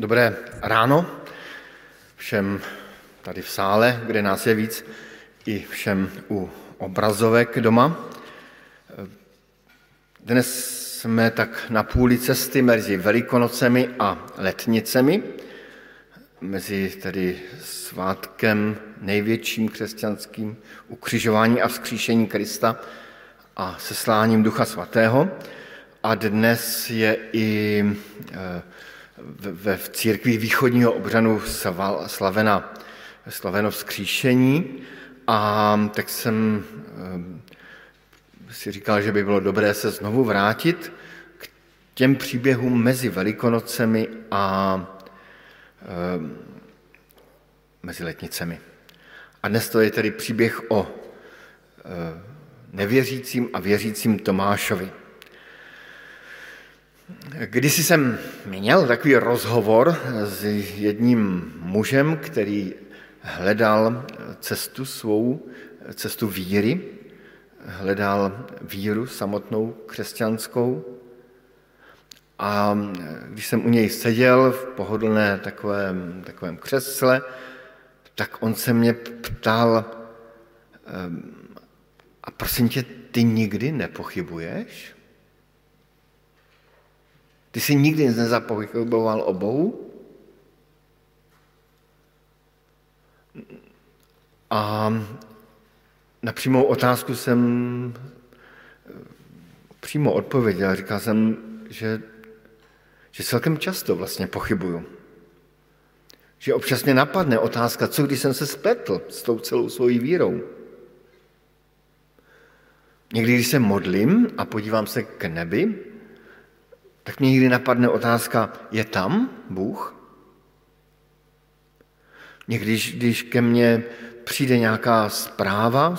Dobré ráno všem tady v sále, kde nás je víc, i všem u obrazovek doma. Dnes jsme tak na půli cesty mezi Velikonocemi a Letnicemi, mezi tedy svátkem největším křesťanským ukřižování a vzkříšení Krista a sesláním Ducha Svatého. A dnes je i eh, ve v církvi východního obřadu slavena, slaveno vzkříšení a tak jsem eh, si říkal, že by bylo dobré se znovu vrátit k těm příběhům mezi Velikonocemi a e, mezi letnicemi. A dnes to je tedy příběh o e, nevěřícím a věřícím Tomášovi. Když jsem měl takový rozhovor s jedním mužem, který hledal cestu svou, cestu víry, hledal víru samotnou křesťanskou. A když jsem u něj seděl v pohodlné takovém, takovém křesle, tak on se mě ptal, ehm, a prosím tě, ty nikdy nepochybuješ? Ty jsi nikdy nezapochyboval o Bohu? A na přímou otázku jsem přímo odpověděl. Říkal jsem, že, že celkem často vlastně pochybuju. Že občas mě napadne otázka, co když jsem se spletl s tou celou svojí vírou. Někdy, když se modlím a podívám se k nebi, tak mě někdy napadne otázka, je tam Bůh? Někdy, když ke mně přijde nějaká zpráva,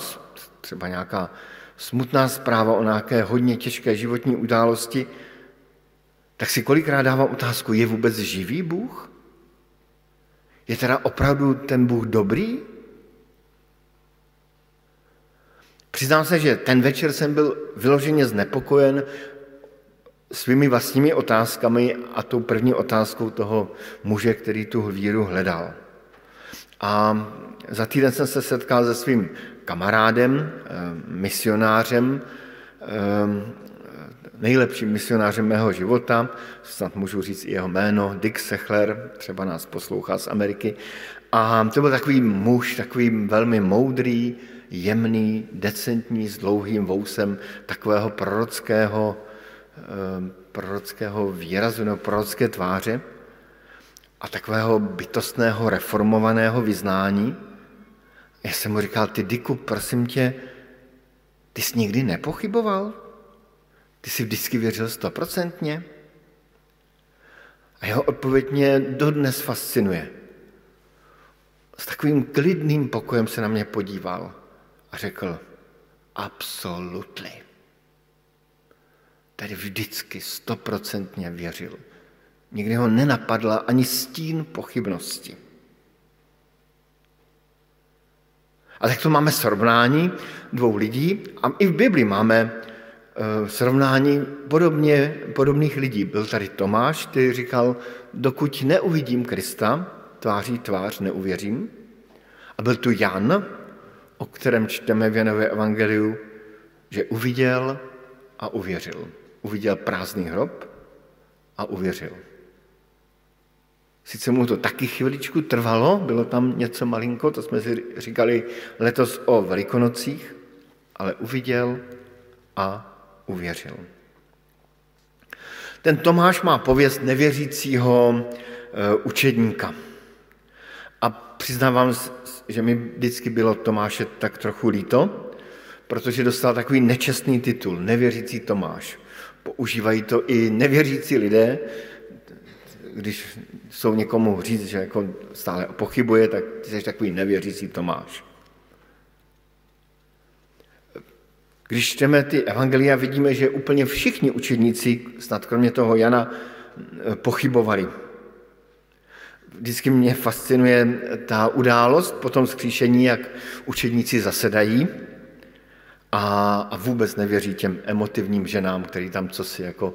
třeba nějaká smutná zpráva o nějaké hodně těžké životní události, tak si kolikrát dávám otázku, je vůbec živý Bůh? Je teda opravdu ten Bůh dobrý? Přiznám se, že ten večer jsem byl vyloženě znepokojen svými vlastními otázkami a tou první otázkou toho muže, který tu víru hledal. A za týden jsem se setkal se svým kamarádem, eh, misionářem, eh, nejlepším misionářem mého života, snad můžu říct i jeho jméno, Dick Sechler, třeba nás poslouchá z Ameriky. A to byl takový muž, takový velmi moudrý, jemný, decentní, s dlouhým vousem, takového prorockého, prorockého výrazu nebo prorocké tváře a takového bytostného reformovaného vyznání. Já jsem mu říkal, ty Diku, prosím tě, ty jsi nikdy nepochyboval? Ty jsi vždycky věřil stoprocentně? A jeho odpověď mě dodnes fascinuje. S takovým klidným pokojem se na mě podíval a řekl, absolutely tady vždycky stoprocentně věřil. Nikdy ho nenapadla ani stín pochybnosti. A tak tu máme srovnání dvou lidí a i v Bibli máme eh, srovnání podobně, podobných lidí. Byl tady Tomáš, který říkal, dokud neuvidím Krista, tváří tvář neuvěřím. A byl tu Jan, o kterém čteme v Janové evangeliu, že uviděl a uvěřil uviděl prázdný hrob a uvěřil. Sice mu to taky chviličku trvalo, bylo tam něco malinko, to jsme si říkali letos o Velikonocích, ale uviděl a uvěřil. Ten Tomáš má pověst nevěřícího e, učedníka. A přiznávám, že mi vždycky bylo Tomáše tak trochu líto, protože dostal takový nečestný titul, nevěřící Tomáš. Používají to i nevěřící lidé, když jsou někomu říct, že jako stále pochybuje, tak ty jsi takový nevěřící Tomáš. Když čteme ty evangelia, vidíme, že úplně všichni učedníci, snad kromě toho Jana, pochybovali. Vždycky mě fascinuje ta událost po tom skříšení, jak učedníci zasedají a, a vůbec nevěří těm emotivním ženám, který tam co si jako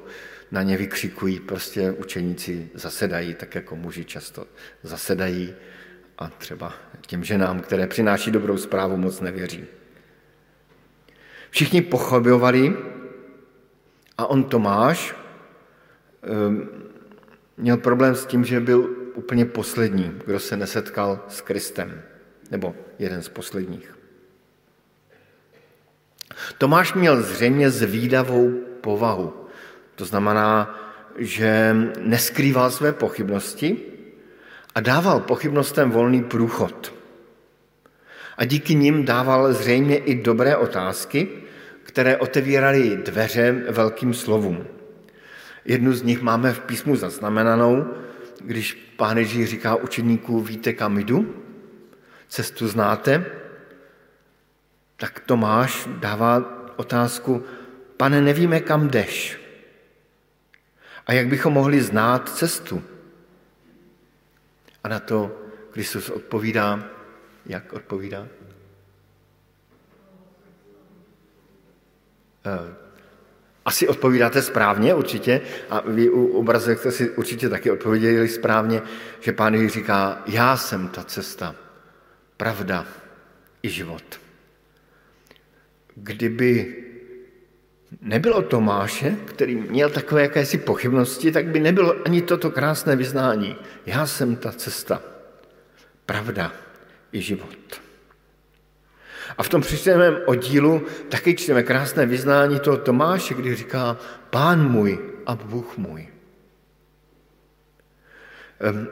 na ně vykřikují, prostě učeníci zasedají, tak jako muži často zasedají a třeba těm ženám, které přináší dobrou zprávu, moc nevěří. Všichni pochybovali a on Tomáš um, měl problém s tím, že byl úplně poslední, kdo se nesetkal s Kristem, nebo jeden z posledních. Tomáš měl zřejmě zvídavou povahu. To znamená, že neskrýval své pochybnosti a dával pochybnostem volný průchod. A díky nim dával zřejmě i dobré otázky, které otevíraly dveře velkým slovům. Jednu z nich máme v písmu zaznamenanou, když pán Ježíš říká učeníků, víte, kam jdu? Cestu znáte? Tak Tomáš dává otázku, pane, nevíme, kam jdeš. A jak bychom mohli znát cestu? A na to Kristus odpovídá, jak odpovídá? Eh, asi odpovídáte správně určitě a vy u obrazek jste si určitě taky odpověděli správně, že pán Ježíš říká, já jsem ta cesta, pravda i život. Kdyby nebylo Tomáše, který měl takové jakési pochybnosti, tak by nebylo ani toto krásné vyznání. Já jsem ta cesta, pravda i život. A v tom přičteném oddílu taky čteme krásné vyznání toho Tomáše, kdy říká Pán můj a Bůh můj. Um,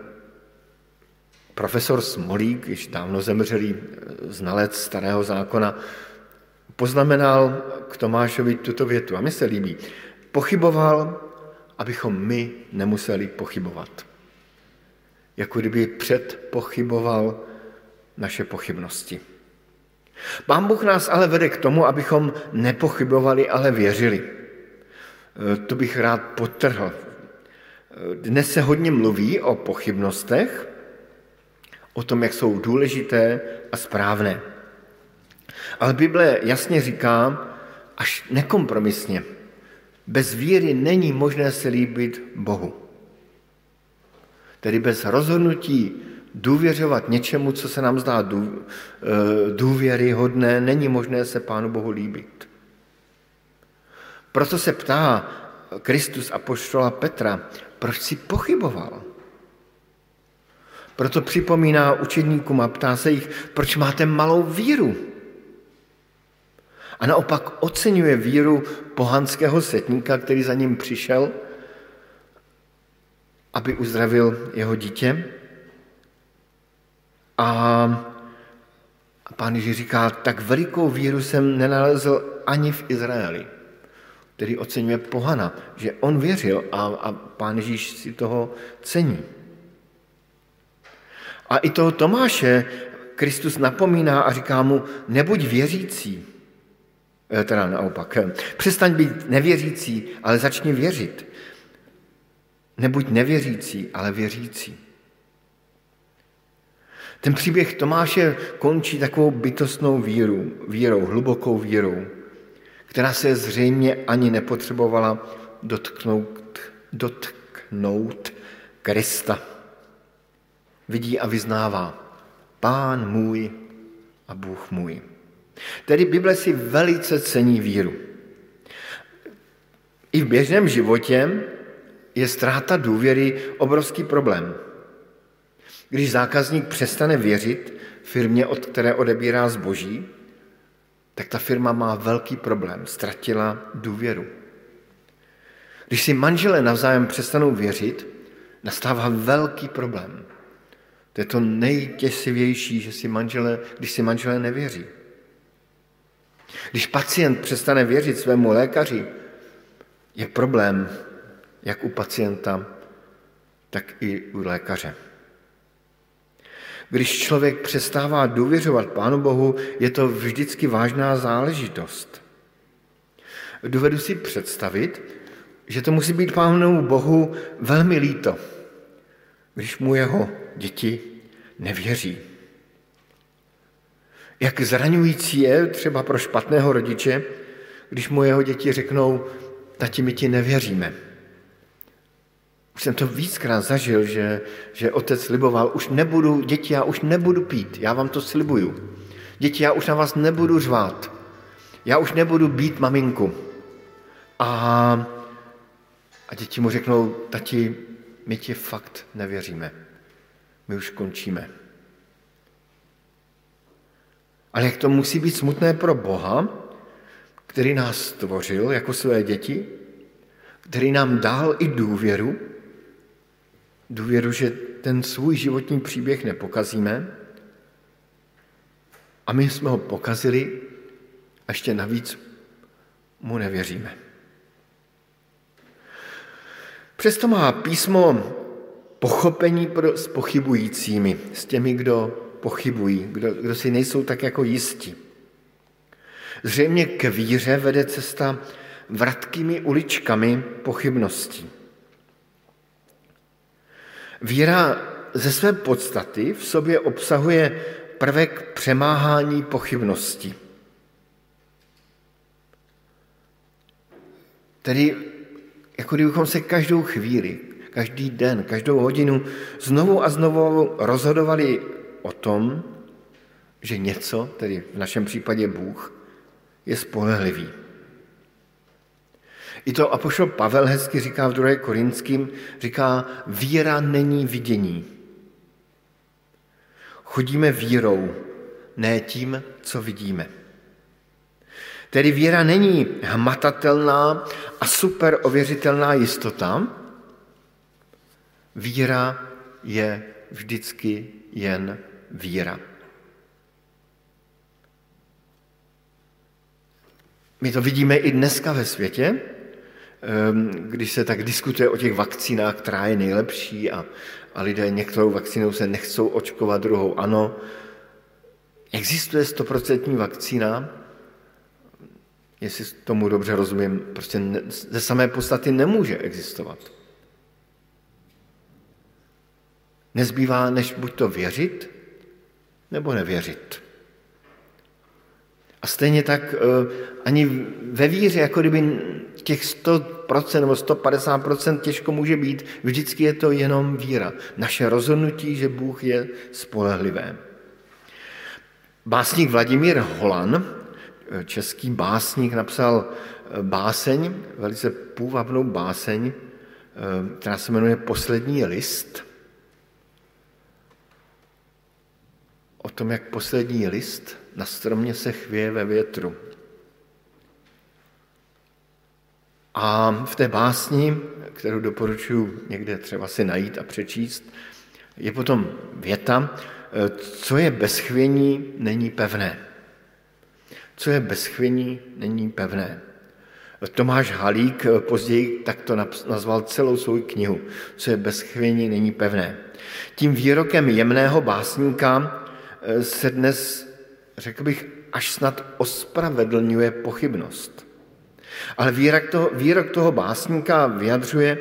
profesor Smolík, již dávno zemřelý eh, znalec starého zákona, poznamenal k Tomášovi tuto větu a mi se líbí. Pochyboval, abychom my nemuseli pochybovat. Jako kdyby předpochyboval naše pochybnosti. Pán Bůh nás ale vede k tomu, abychom nepochybovali, ale věřili. E, to bych rád potrhl. Dnes se hodně mluví o pochybnostech, o tom, jak jsou důležité a správné. Ale Bible jasně říká, až nekompromisně, bez víry není možné se líbit Bohu. Tedy bez rozhodnutí důvěřovat něčemu, co se nám zdá eh, důvěryhodné, není možné se Pánu Bohu líbit. Proto se ptá Kristus a poštola Petra, proč si pochyboval? Proto připomíná učedníkům a ptá se jich, proč máte malou víru? A naopak oceňuje víru pohanského setníka, který za ním přišel, aby uzdravil jeho dítě. A pán Ježíš říká, tak velikou víru jsem nenalezl ani v Izraeli, který oceňuje pohana, že on věřil a, a pán Ježíš si toho cení. A i toho Tomáše Kristus napomíná a říká mu, nebuď věřící, teda naopak, eh, přestaň být nevěřící, ale začni věřit. Nebuď nevěřící, ale věřící. Ten příběh Tomáše končí takovou bytostnou víru, vírou, hlubokou vírou, která se zřejmě ani nepotřebovala dotknout, dotknout Krista. Vidí a vyznává, pán můj a Bůh můj. Tedy Bible si velice cení víru. I v běžném životě je ztráta důvěry obrovský problém. Když zákazník přestane věřit firmě, od které odebírá zboží, tak ta firma má velký problém, ztratila důvěru. Když si manželé navzájem přestanou věřit, nastává velký problém. To je to nejtěsivější, že si manželé, když si manželé nevěří. Když pacient přestane věřit svému lékaři, je problém jak u pacienta, tak i u lékaře. Když člověk přestává důvěřovat Pánu Bohu, je to vždycky vážná záležitost. Dovedu si představit, že to musí být Pánu Bohu velmi líto, když mu jeho děti nevěří. Jak zraňující je třeba pro špatného rodiče, když mu jeho děti řeknou, tati, my ti nevěříme, Už jsem to víckrát zažil, že, že otec sliboval, už nebudu, děti, já už nebudu pít, já vám to slibuju. Děti, já už na vás nebudu řvát, já už nebudu být maminku. A, a děti mu řeknou, tati, my ti fakt nevěříme. My už končíme. Ale jak to musí být smutné pro Boha, který nás stvořil jako své děti, který nám dal i důvěru, důvěru, že ten svůj životní příběh nepokazíme, a my jsme ho pokazili a ještě navíc mu nevěříme. Přesto má písmo pochopení pro, s pochybujícími, s těmi, kdo pochybují, kdo, kdo si nejsou tak jako jistí. Zřejmě k víře vede cesta vratkými uličkami pochybností. Víra ze své podstaty v sobě obsahuje prvek přemáhání pochybností. Tedy jako kdybychom se každou chvíli, každý den, každou hodinu znovu a znovu rozhodovali o tom, že něco, tedy v našem případě Bůh, je spolehlivý. I to apoštol Pavel hezky říká v 2. Korinským, říká, víra není vidění. Chodíme vírou, ne tím, co vidíme. Tedy víra není hmatatelná a super ověřitelná jistota. Víra je vždycky jen víra. My to vidíme i dneska ve světě, ehm, když se tak diskutuje o těch vakcínách, která je nejlepší a, a lidé některou vakcínou se nechcou očkovat, druhou ano. Existuje stoprocentní vakcína, jestli tomu dobře rozumím, prostě ze samé podstaty nemůže existovat. Nezbývá, než buď to věřit, nebo nevěřit. A stejně tak eh, ani ve víře, jako kdyby těch 100% nebo 150% těžko může být, vždycky je to jenom víra. Naše rozhodnutí, že Bůh je spolehlivé. Básník Vladimír Holan, eh, český básník, napsal eh, báseň, velice půvabnou báseň, která se jmenuje Poslední list. O tom, jak poslední list na stromě se chvěje ve větru. A v té básni, kterou doporučuji někde třeba si najít a přečíst, je potom věta, co je bez chvění, není pevné. Co je bez chvění, není pevné. Tomáš Halík později takto nazval celou svou knihu. Co je bez chvění, není pevné. Tím výrokem jemného básníka se dnes řekl bych, až snad ospravedlňuje pochybnost. Ale výrok toho, výrok toho básníka vyjadřuje,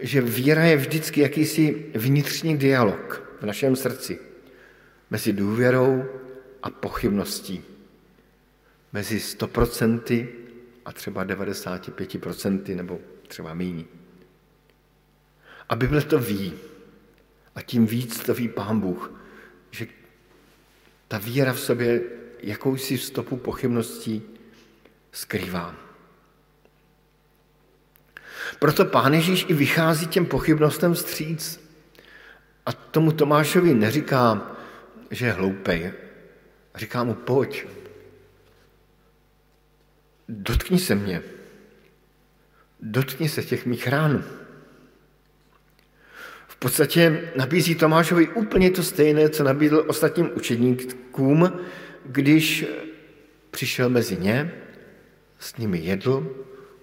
že víra je vždycky jakýsi vnitřní dialog v našem srdci mezi důvěrou a pochybností. Mezi 100% a třeba 95% nebo třeba míní. A Bible to ví. A tím víc to ví Pán Bůh, že ta víra v sobě jakousi stopu pochybností skrývá. Proto Pán Ježíš i vychází těm pochybnostem stříc. A tomu Tomášovi neříká, že je hloupej. Říká mu, pojď, dotkni se mě, dotkni se těch mých rán. V podstatě nabízí Tomášovi úplně to stejné, co nabídl ostatním učedníkům, když přišel mezi ně, s nimi jedl,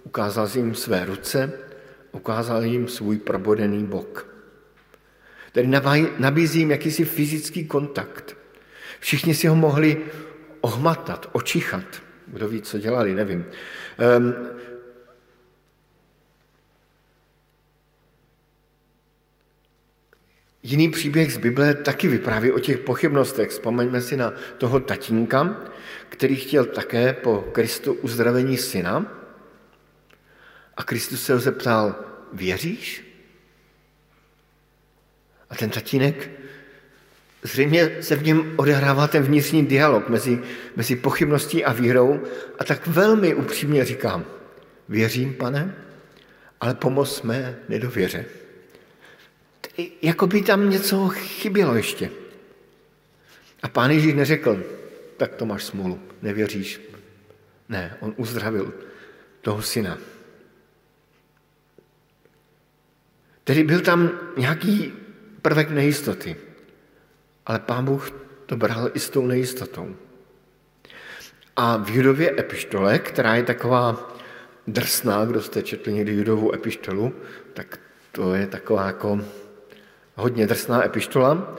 ukázal jim své ruce, ukázal jim svůj probodený bok. Tedy nabízí jim jakýsi fyzický kontakt. Všichni si ho mohli ohmatat, očichat. Kdo ví, co dělali, nevím. Jiný příběh z Bible taky vypráví o těch pochybnostech. Vzpomeňme si na toho tatínka, který chtěl také po Kristu uzdravení syna. A Kristus se ho zeptal, věříš? ten tatínek, zřejmě se v něm odehrává ten vnitřní dialog mezi, mezi pochybností a vírou a tak velmi upřímně říkám, věřím, pane, ale pomoz mé nedověře. Jako by tam něco chybělo ještě. A pán Ježíš neřekl, tak to máš smůlu, nevěříš. Ne, on uzdravil toho syna. Tedy byl tam nějaký prvek nejistoty, ale pán Bůh to bral i s tou nejistotou. A v Judově epištole, která je taková drsná, kdo jste četli někdy Judovou epištolu, tak to je taková jako hodně drsná epištola.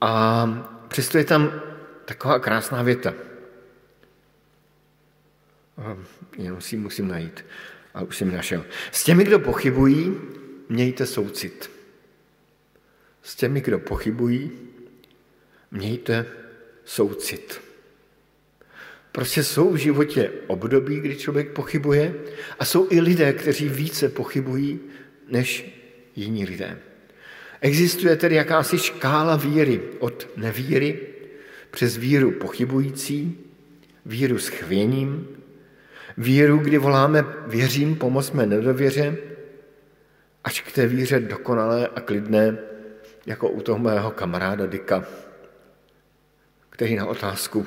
A přesto je tam taková krásná věta. Jenom si musím najít. A už jsem našel. S těmi, kdo pochybují, mějte soucit. S těmi, kdo pochybují, mějte soucit. Prostě jsou v životě období, kdy člověk pochybuje a jsou i lidé, kteří více pochybují než jiní lidé. Existuje tedy jakási škála víry od nevíry přes víru pochybující, víru s chvěním, víru, kdy voláme věřím, pomozme nedověře, až k té víře dokonalé a klidné, jako u toho mého kamaráda Dika, který na otázku,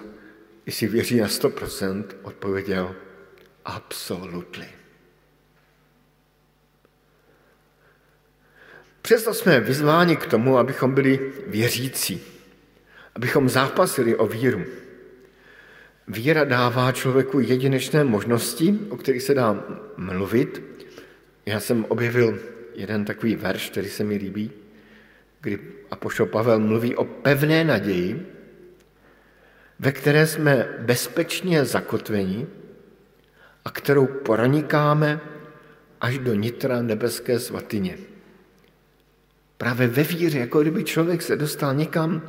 jestli věří na 100%, odpověděl absolutely. Přesto jsme vyzváni k tomu, abychom byli věřící, abychom zápasili o víru. Víra dává člověku jedinečné možnosti, o kterých se dá mluvit. Já jsem objevil jeden takový verš, který se mi líbí, kdy Apoštol Pavel mluví o pevné naději, ve které jsme bezpečně zakotveni a kterou pronikáme až do nitra nebeské svatyně. Právě ve víře, jako kdyby člověk se dostal někam,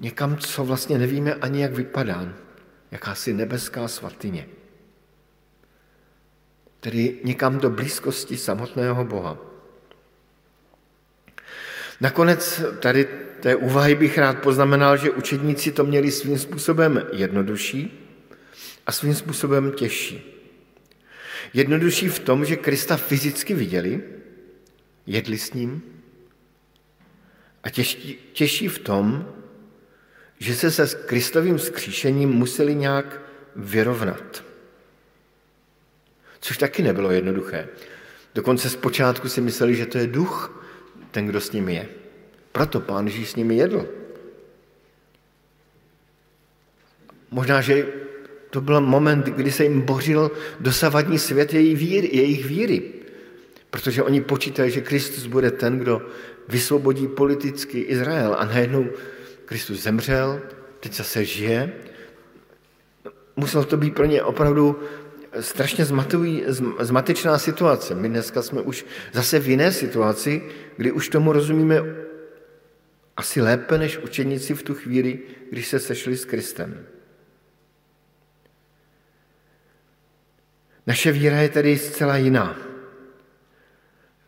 někam, co vlastně nevíme ani, jak vypadá. Jakási nebeská svatyně. Tedy někam do blízkosti samotného Boha. Nakonec tady té úvahy bych rád poznamenal, že učedníci to měli svým způsobem jednodušší a svým způsobem těžší. Jednodušší v tom, že Krista fyzicky viděli, jedli s ním, a těžší, těžší v tom, že se se Kristovým skříšením museli nějak vyrovnat. Což taky nebylo jednoduché. Dokonce zpočátku si mysleli, že to je duch, ten, kdo s nimi je. Proto pán Ježíš s nimi jedl. Možná, že to byl moment, kdy se jim bořil dosavadní svět jejich víry, jejich víry. Protože oni počítají, že Kristus bude ten, kdo vysvobodí politicky Izrael. A najednou Kristus zemřel, teď zase žije. Muselo to být pro ně opravdu strašně zmatují, zmatečná situace. My dneska jsme už zase v jiné situaci, kdy už tomu rozumíme asi lépe než učeníci v tu chvíli, když se sešli s Kristem. Naše víra je tedy zcela jiná.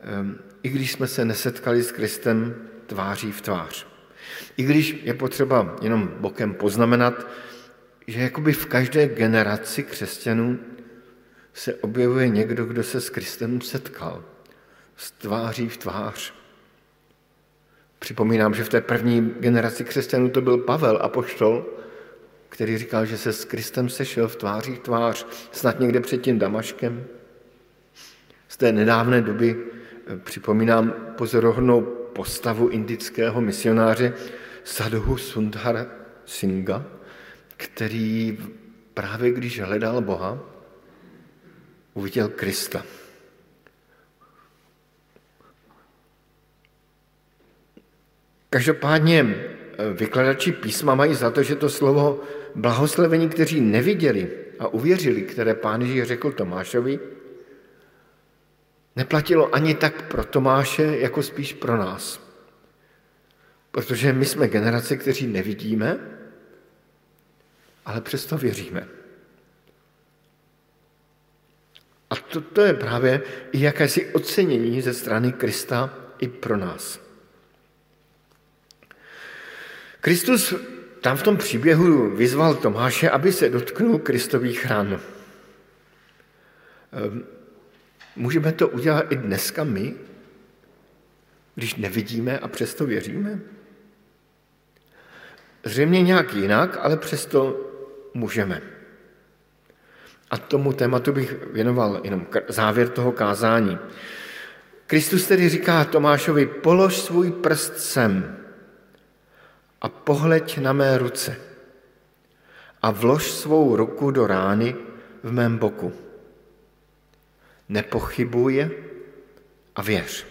Ehm, I když jsme se nesetkali s Kristem tváří v tvář. I když je potřeba jenom bokem poznamenat, že jakoby v každé generaci křesťanů se objevuje někdo, kdo se s Kristem setkal. S tváří v tvář. Připomínám, že v té první generaci křesťanů to byl Pavel, apoštol, který říkal, že se s Kristem sešel v tváří v tvář, snad někde před tím Damaškem. Z té nedávné doby připomínám pozorovnou postavu indického misionáře Sadhu Sundhar Singha, který právě když hledal Boha, uviděl Krista. Každopádně eh, vykladači písma mají za to, že to slovo blahoslavení, kteří neviděli a uvěřili, které pán Ježíš řekl Tomášovi, neplatilo ani tak pro Tomáše, jako spíš pro nás. Protože my jsme generace, kteří nevidíme, ale přesto věříme. A to, to je právě i jakési ocenění ze strany Krista i pro nás. Kristus tam v tom příběhu vyzval Tomáše, aby se dotknul Kristových ran. Můžeme to udělat i dneska my, když nevidíme a přesto věříme? Zřejmě nějak jinak, ale přesto můžeme. A tomu tématu bych věnoval jenom závěr toho kázání. Kristus tedy říká Tomášovi, polož svůj prst sem a pohleď na mé ruce a vlož svou ruku do rány v mém boku. Nepochybuj a věř.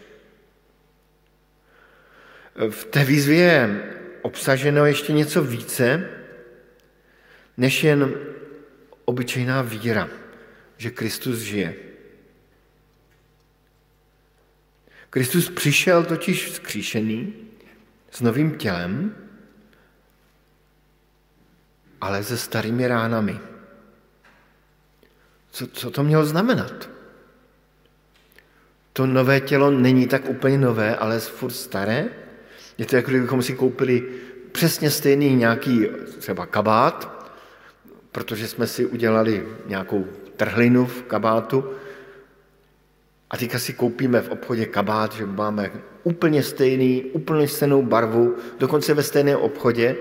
V té výzvě je obsaženo ještě něco více, než jen obyčejná víra, že Kristus žije. Kristus přišel totiž vzkříšený s novým tělem, ale se starými ránami. Co, co to mělo znamenat? To nové tělo není tak úplně nové, ale furt staré. Je to jako kdybychom si koupili přesně stejný nějaký třeba kabát, protože jsme si udělali nějakou trhlinu v kabátu. A teďka si koupíme v obchodě kabát, že máme úplně stejný, úplně stejnou barvu, dokonce ve stejném obchodě,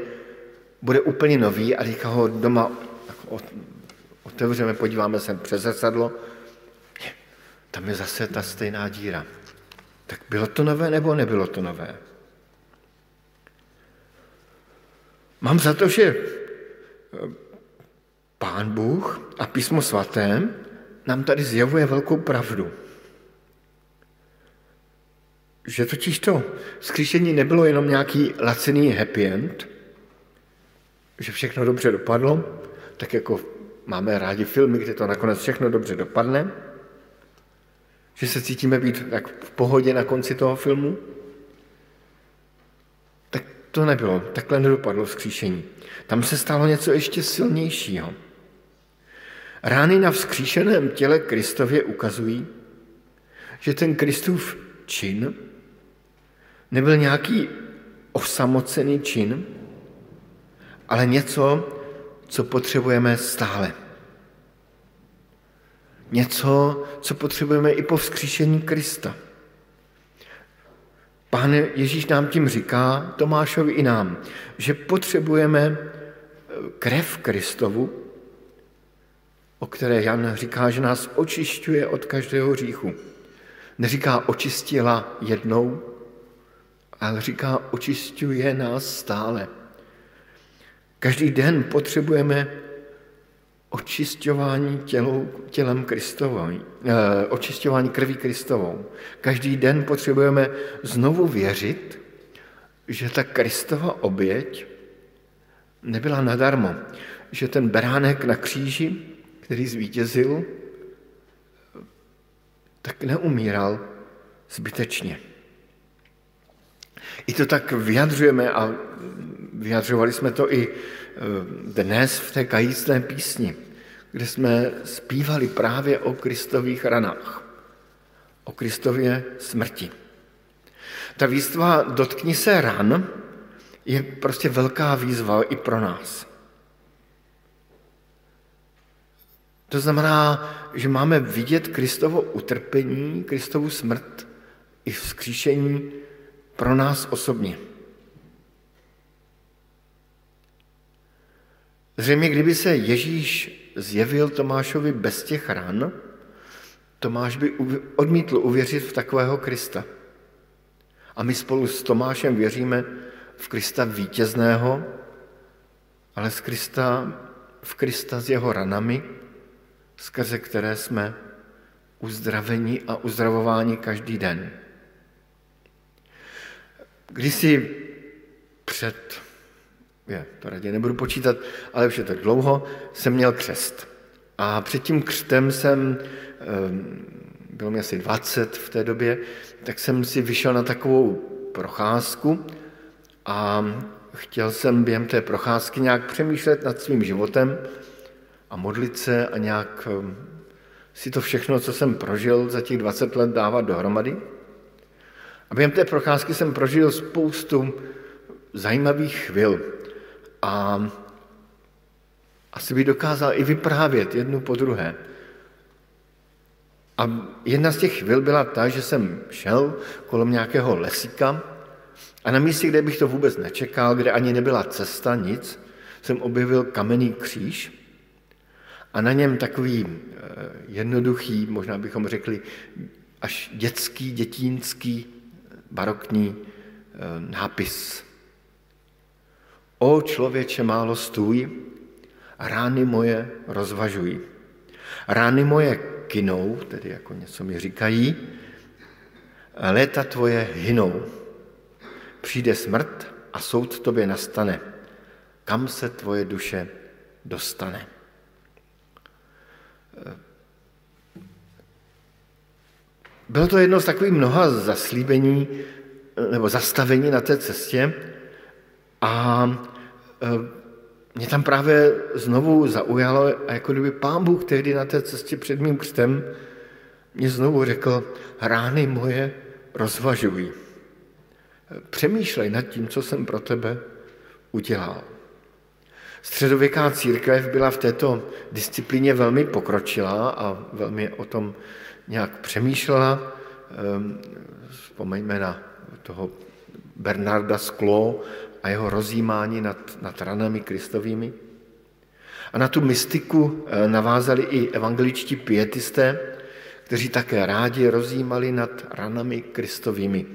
bude úplně nový a teďka ho doma otevřeme, podíváme se přes zrcadlo, tam je zase ta stejná díra. Tak bylo to nové nebo nebylo to nové? Mám za to, že Pán Bůh a písmo svaté nám tady zjevuje velkou pravdu. Že totiž to skříšení nebylo jenom nějaký lacený happy end, že všechno dobře dopadlo, tak jako máme rádi filmy, kde to nakonec všechno dobře dopadne, že se cítíme být tak v pohodě na konci toho filmu, tak to nebylo, takhle nedopadlo vzkříšení. Tam se stalo něco ještě silnějšího. Rány na vzkříšeném těle Kristově ukazují, že ten Kristův čin nebyl nějaký osamocený čin, ale něco, co potřebujeme stále. Něco, co potřebujeme i po vzkříšení Krista. Pán Ježíš nám tím říká, Tomášovi i nám, že potřebujeme krev Kristovu, o které Jan říká, že nás očišťuje od každého hříchu. Neříká očistila jednou, ale říká očišťuje nás stále. Každý den potřebujeme očišťování tělou, tělem Kristovou, eh, očišťování krví Kristovou. Každý den potřebujeme znovu věřit, že ta Kristova oběť nebyla nadarmo, že ten beránek na kříži který zvítězil, tak neumíral zbytečně. I to tak vyjadřujeme a vyjadřovali jsme to i dnes v té kajícné písni, kde jsme zpívali právě o Kristových ranách, o Kristově smrti. Ta výzva Dotkni se ran je prostě velká výzva i pro nás. To znamená, že máme vidět Kristovo utrpení, Kristovu smrt i vzkříšení pro nás osobně. Zřejmě, kdyby se Ježíš zjevil Tomášovi bez těch ran, Tomáš by odmítl uvěřit v takového Krista. A my spolu s Tomášem věříme v Krista vítězného, ale z Krista, v Krista s jeho ranami, skrze které jsme uzdraveni a uzdravováni každý den. Když si před, je, to raději nebudu počítat, ale už je to dlouho, jsem měl křest. A před tím křtem jsem, ehm, bylo mi asi 20 v té době, tak jsem si vyšel na takovou procházku a chtěl jsem během té procházky nějak přemýšlet nad svým životem, a modlit se a nějak ehm, si to všechno, co jsem prožil za těch 20 let, dávat dohromady. A během té procházky jsem prožil spoustu zajímavých chvil a asi by dokázal i vyprávět jednu po druhé. A jedna z těch chvil byla ta, že jsem šel kolem nějakého lesíka a na místě, kde bych to vůbec nečekal, kde ani nebyla cesta, nic, jsem objevil kamenný kříž a na něm takový eh, jednoduchý, možná bychom řekli až dětský, dětínský, barokní eh, nápis. O člověče málo stůj, rány moje rozvažují. Rány moje kynou, tedy jako něco mi říkají, léta tvoje hynou. Přijde smrt a soud tobě nastane. Kam se tvoje duše dostane? Bylo to jedno z takových mnoha zaslíbení nebo zastavení na té cestě a e, mě tam právě znovu zaujalo, a jako kdyby pán Bůh tehdy na té cestě před mým křtem mě znovu řekl, rány moje rozvažují. Přemýšlej nad tím, co jsem pro tebe udělal. Středověká církev byla v této disciplíně velmi pokročilá a velmi o tom nějak přemýšlela. Ehm, vzpomeňme na toho Bernarda Sklo a jeho rozjímání nad, nad ranami kristovými. A na tu mystiku eh, navázali i evangeličtí pietisté, kteří také rádi rozjímali nad ranami kristovými.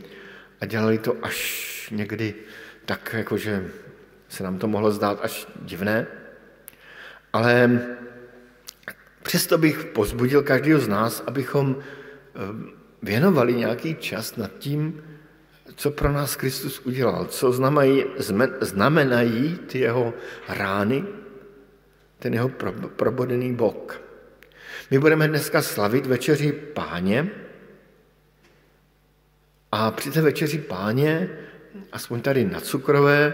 A dělali to až někdy tak, jakože se nám to mohlo zdát až divné. Ale přesto bych pozbudil každého z nás, abychom eh, věnovali nějaký čas nad tím, co pro nás Kristus udělal, co znamenají, znamenají ty jeho rány, ten jeho probodený bok. My budeme dneska slavit večeři páně a při té večeři páně, aspoň tady na cukrové,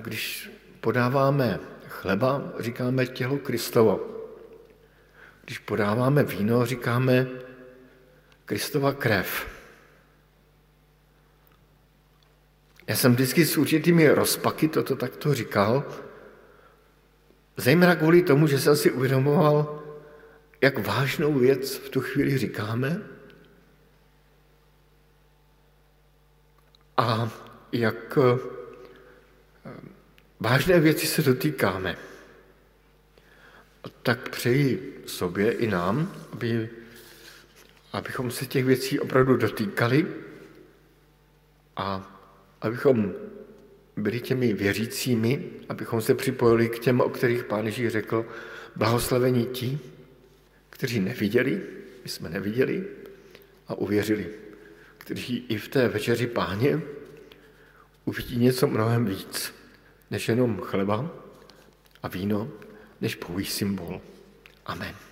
když podáváme chleba, říkáme tělo Kristovo. Když podáváme víno, říkáme Kristova krev. Já jsem vždycky s určitými rozpaky toto takto říkal, zejména kvůli tomu, že jsem si uvědomoval, jak vážnou věc v tu chvíli říkáme a jak eh, vážné věci se dotýkáme. Tak přeji sobě i nám, aby, abychom se těch věcí opravdu dotýkali a abychom byli těmi věřícími, abychom se připojili k těm, o kterých pán Ježíš řekl, blahoslavení ti, kteří neviděli, my jsme neviděli a uvěřili, kteří i v té večeři páně uvidí něco mnohem víc, než jenom chleba a víno, než pouhý symbol. Amen.